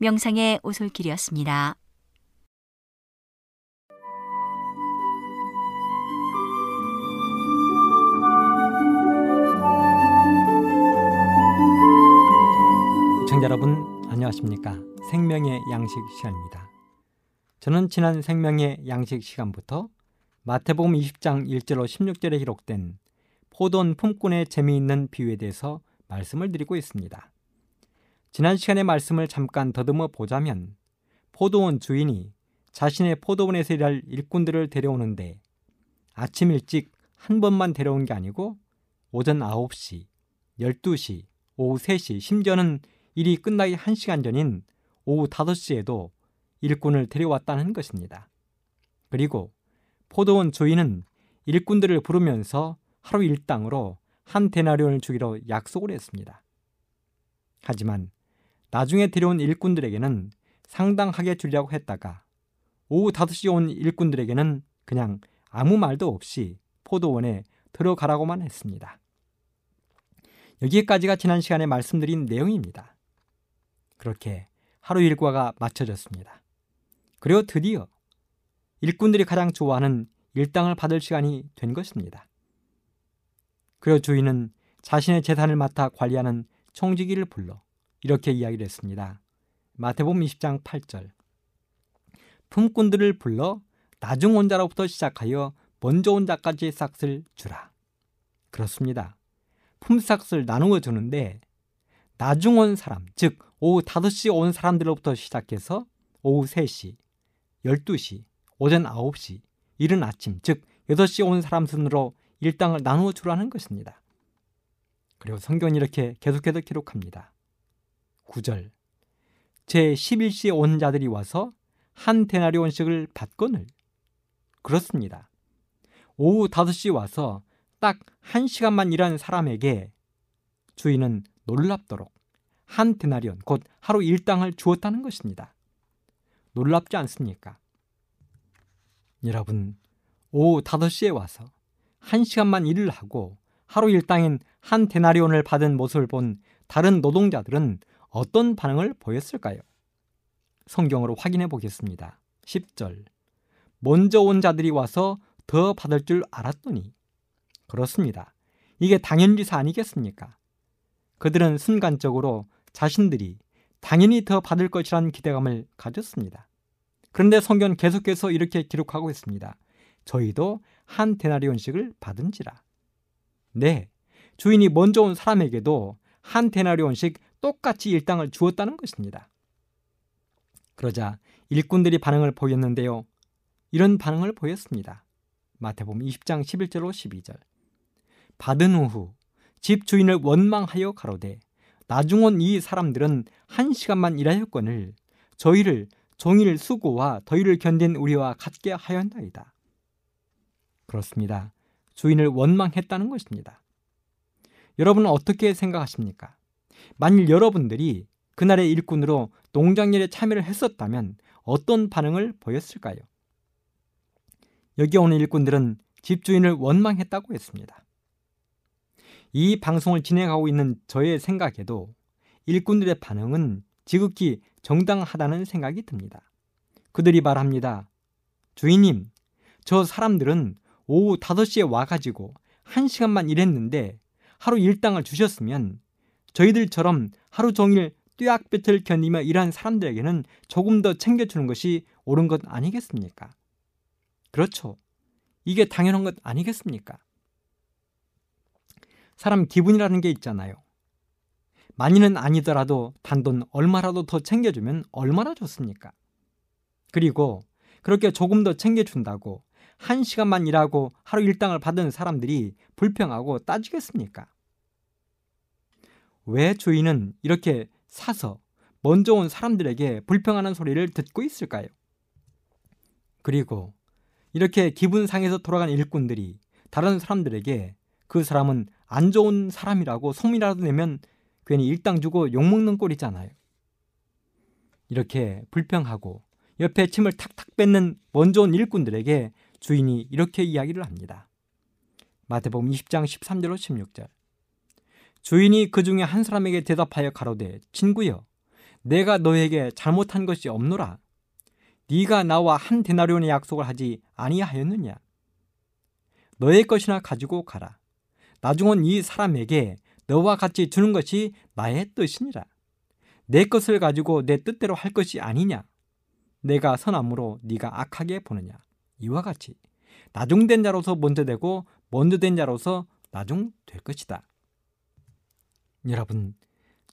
명상의 오솔길이었습니다. 시청자 여러분 안녕하십니까? 생명의 양식 시간입니다. 저는 지난 생명의 양식 시간부터 마태복음 20장 1절로 16절에 기록된 포도원 품꾼의 재미있는 비유에 대해서 말씀을 드리고 있습니다 지난 시간의 말씀을 잠깐 더듬어 보자면 포도원 주인이 자신의 포도원에서 일할 일꾼들을 데려오는데 아침 일찍 한 번만 데려온 게 아니고 오전 9시, 12시, 오후 3시, 심지어는 일이 끝나기 1시간 전인 오후 5시에도 일꾼을 데려왔다는 것입니다. 그리고 포도원 주인은 일꾼들을 부르면서 하루 일당으로 한 데나리온을 주기로 약속을 했습니다. 하지만 나중에 데려온 일꾼들에게는 상당하게 주려고 했다가 오후 5시에 온 일꾼들에게는 그냥 아무 말도 없이 포도원에 들어가라고만 했습니다. 여기까지가 지난 시간에 말씀드린 내용입니다. 그렇게 하루 일과가 마쳐졌습니다. 그리고 드디어 일꾼들이 가장 좋아하는 일당을 받을 시간이 된 것입니다. 그리고 주인은 자신의 재산을 맡아 관리하는 총지기를 불러 이렇게 이야기를 했습니다. 마태복음 20장 8절 품꾼들을 불러 나중 온 자로부터 시작하여 먼저 온 자까지 싹을 주라. 그렇습니다. 품삯을 나누어 주는데 나중 온 사람, 즉 오후 5시 온 사람들로부터 시작해서 오후 3시, 12시, 오전 9시, 이른 아침, 즉 8시 온 사람 순으로 일당을 나누어 주라는 것입니다. 그리고 성경은 이렇게 계속해서 기록합니다. 9절 제 11시에 온 자들이 와서 한 데나리온씩을 받거늘 그렇습니다. 오후 5시 와서 딱 1시간만 일한 사람에게 주인은 놀랍도록 한 데나리온 곧 하루 일당을 주었다는 것입니다. 놀랍지 않습니까? 여러분 오후 5시에 와서 1시간만 일을 하고 하루 일당인 한 데나리온을 받은 모습을 본 다른 노동자들은 어떤 반응을 보였을까요? 성경으로 확인해 보겠습니다. 10절. 먼저 온 자들이 와서 더 받을 줄 알았더니 그렇습니다. 이게 당연리사 아니겠습니까? 그들은 순간적으로 자신들이 당연히 더 받을 것이라는 기대감을 가졌습니다. 그런데 성경 계속해서 이렇게 기록하고 있습니다. 저희도 한 데나리온씩을 받은지라. 네, 주인이 먼저 온 사람에게도 한 데나리온씩 똑같이 일당을 주었다는 것입니다. 그러자 일꾼들이 반응을 보였는데요. 이런 반응을 보였습니다. 마태복음 20장 11절로 12절. 받은 후 집 주인을 원망하여 가로되 나중 온 이 사람들은 한 시간만 일하였거늘 저희를 종일 수고와 더위를 견딘 우리와 같게 하였나이다. 그렇습니다. 주인을 원망했다는 것입니다. 여러분은 어떻게 생각하십니까? 만일 여러분들이 그날의 일꾼으로 농장일에 참여를 했었다면 어떤 반응을 보였을까요? 여기 오는 일꾼들은 집주인을 원망했다고 했습니다. 이 방송을 진행하고 있는 저의 생각에도 일꾼들의 반응은 지극히 정당하다는 생각이 듭니다. 그들이 말합니다. 주인님, 저 사람들은 오후 5시에 와가지고 1시간만 일했는데 하루 일당을 주셨으면 저희들처럼 하루 종일 뙤약볕을 견디며 일한 사람들에게는 조금 더 챙겨주는 것이 옳은 것 아니겠습니까? 그렇죠. 이게 당연한 것 아니겠습니까? 사람 기분이라는 게 있잖아요. 많이는 아니더라도 단돈 얼마라도 더 챙겨주면 얼마나 좋습니까? 그리고 그렇게 조금 더 챙겨준다고 한 시간만 일하고 하루 일당을 받은 사람들이 불평하고 따지겠습니까? 왜 주인은 이렇게 사서 먼저 온 사람들에게 불평하는 소리를 듣고 있을까요? 그리고 이렇게 기분 상해서 돌아간 일꾼들이 다른 사람들에게 그 사람은 안 좋은 사람이라고 소문이라도 내면 괜히 일당 주고 욕먹는 꼴이잖아요. 이렇게 불평하고 옆에 침을 탁탁 뱉는 먼저 온 일꾼들에게 주인이 이렇게 이야기를 합니다. 마태복음 20장 13절로 16절. 주인이 그 중에 한 사람에게 대답하여 가로되 친구여 내가 너에게 잘못한 것이 없노라. 네가 나와 한 데나리온의 약속을 하지 아니하였느냐? 너의 것이나 가지고 가라. 나중은 이 사람에게 너와 같이 주는 것이 나의 뜻이니라. 내 것을 가지고 내 뜻대로 할 것이 아니냐? 내가 선함으로 네가 악하게 보느냐? 이와 같이 나중된 자로서 먼저 되고 먼저 된 자로서 나중 될 것이다. 여러분,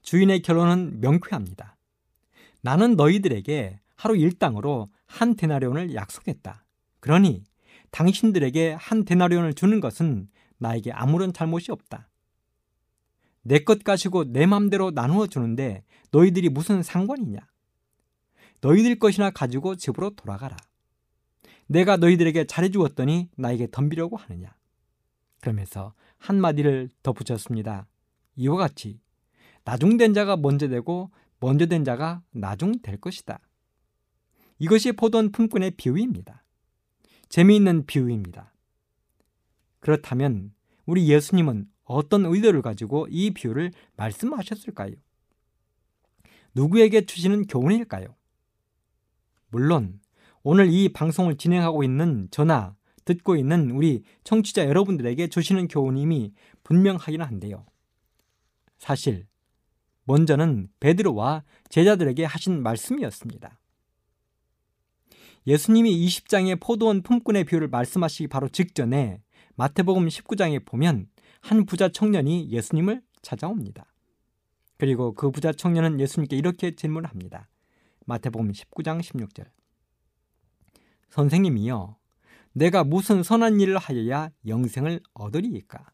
주인의 결론은 명쾌합니다. 나는 너희들에게 하루 일당으로 한 데나리온을 약속했다. 그러니 당신들에게 한 데나리온을 주는 것은 나에게 아무런 잘못이 없다. 내 것 가지고 내 맘대로 나누어 주는데 너희들이 무슨 상관이냐? 너희들 것이나 가지고 집으로 돌아가라. 내가 너희들에게 잘해 주었더니 나에게 덤비려고 하느냐? 그러면서 한마디를 덧붙였습니다. 이와 같이 나중된 자가 먼저 되고 먼저 된 자가 나중 될 것이다. 이것이 포도원 품꾼의 비유입니다. 재미있는 비유입니다. 그렇다면 우리 예수님은 어떤 의도를 가지고 이 비유를 말씀하셨을까요? 누구에게 주시는 교훈일까요? 물론 오늘 이 방송을 진행하고 있는 저나 듣고 있는 우리 청취자 여러분들에게 주시는 교훈임이 분명하긴 한데요. 사실 먼저는 베드로와 제자들에게 하신 말씀이었습니다. 예수님이 20장의 포도원 품꾼의 비유를 말씀하시기 바로 직전에 마태복음 19장에 보면 한 부자 청년이 예수님을 찾아옵니다. 그리고 그 부자 청년은 예수님께 이렇게 질문합니다. 마태복음 19장 16절. 선생님이요. 내가 무슨 선한 일을 하여야 영생을 얻으리이까?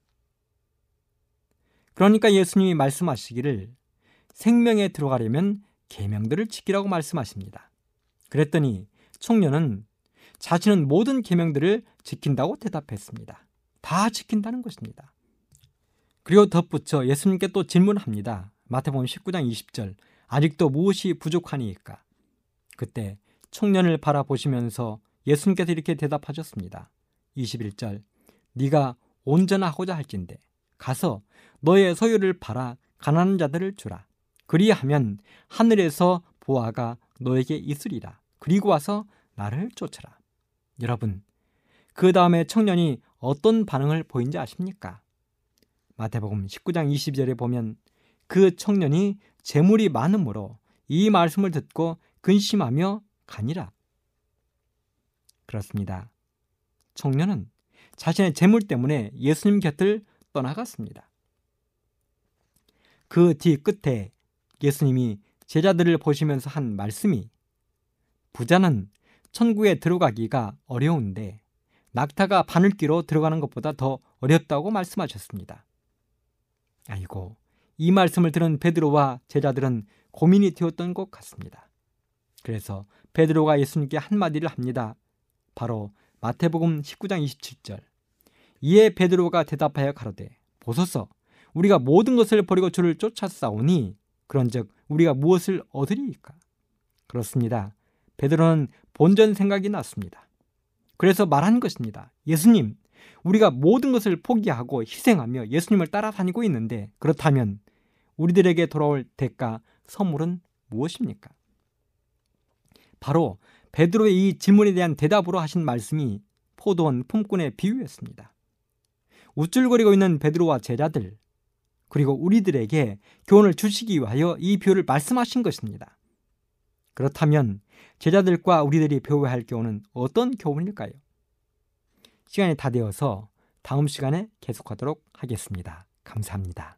그러니까 예수님이 말씀하시기를 생명에 들어가려면 계명들을 지키라고 말씀하십니다. 그랬더니 청년은 자신은 모든 계명들을 지킨다고 대답했습니다. 다 지킨다는 것입니다. 그리고 덧붙여 예수님께 또 질문합니다. 마태복음 19장 20절. 아직도 무엇이 부족하니까? 그때 청년을 바라보시면서 예수님께서 이렇게 대답하셨습니다. 21절. 네가 온전하고자 할진대 가서 너의 소유를 팔아 가난한 자들을 주라. 그리하면 하늘에서 보아가 너에게 있으리라. 그리고 와서 나를 쫓아라. 여러분, 그 다음에 청년이 어떤 반응을 보인지 아십니까? 마태복음 19장 20절에 보면 그 청년이 재물이 많으므로 이 말씀을 듣고 근심하며 가니라. 그렇습니다. 청년은 자신의 재물 때문에 예수님 곁을 떠나갔습니다. 그 뒤 끝에 예수님이 제자들을 보시면서 한 말씀이 부자는 천국에 들어가기가 어려운데 낙타가 바늘귀로 들어가는 것보다 더 어렵다고 말씀하셨습니다. 아이고, 이 말씀을 들은 베드로와 제자들은 고민이 되었던 것 같습니다. 그래서 베드로가 예수님께 한마디를 합니다. 바로 마태복음 19장 27절. 이에 베드로가 대답하여 가로되 보소서 우리가 모든 것을 버리고 주를 쫓아싸오니 그런즉 우리가 무엇을 얻으리이까? 그렇습니다. 베드로는 본전 생각이 났습니다. 그래서 말한 것입니다. 예수님, 우리가 모든 것을 포기하고 희생하며 예수님을 따라다니고 있는데 그렇다면 우리들에게 돌아올 대가 선물은 무엇입니까? 바로 베드로의 이 질문에 대한 대답으로 하신 말씀이 포도원 품꾼의 비유였습니다. 우쭐거리고 있는 베드로와 제자들 그리고 우리들에게 교훈을 주시기 위하여 이 비유를 말씀하신 것입니다. 그렇다면 제자들과 우리들이 배워야 할 교훈은 어떤 교훈일까요? 시간이 다 되어서 다음 시간에 계속하도록 하겠습니다. 감사합니다.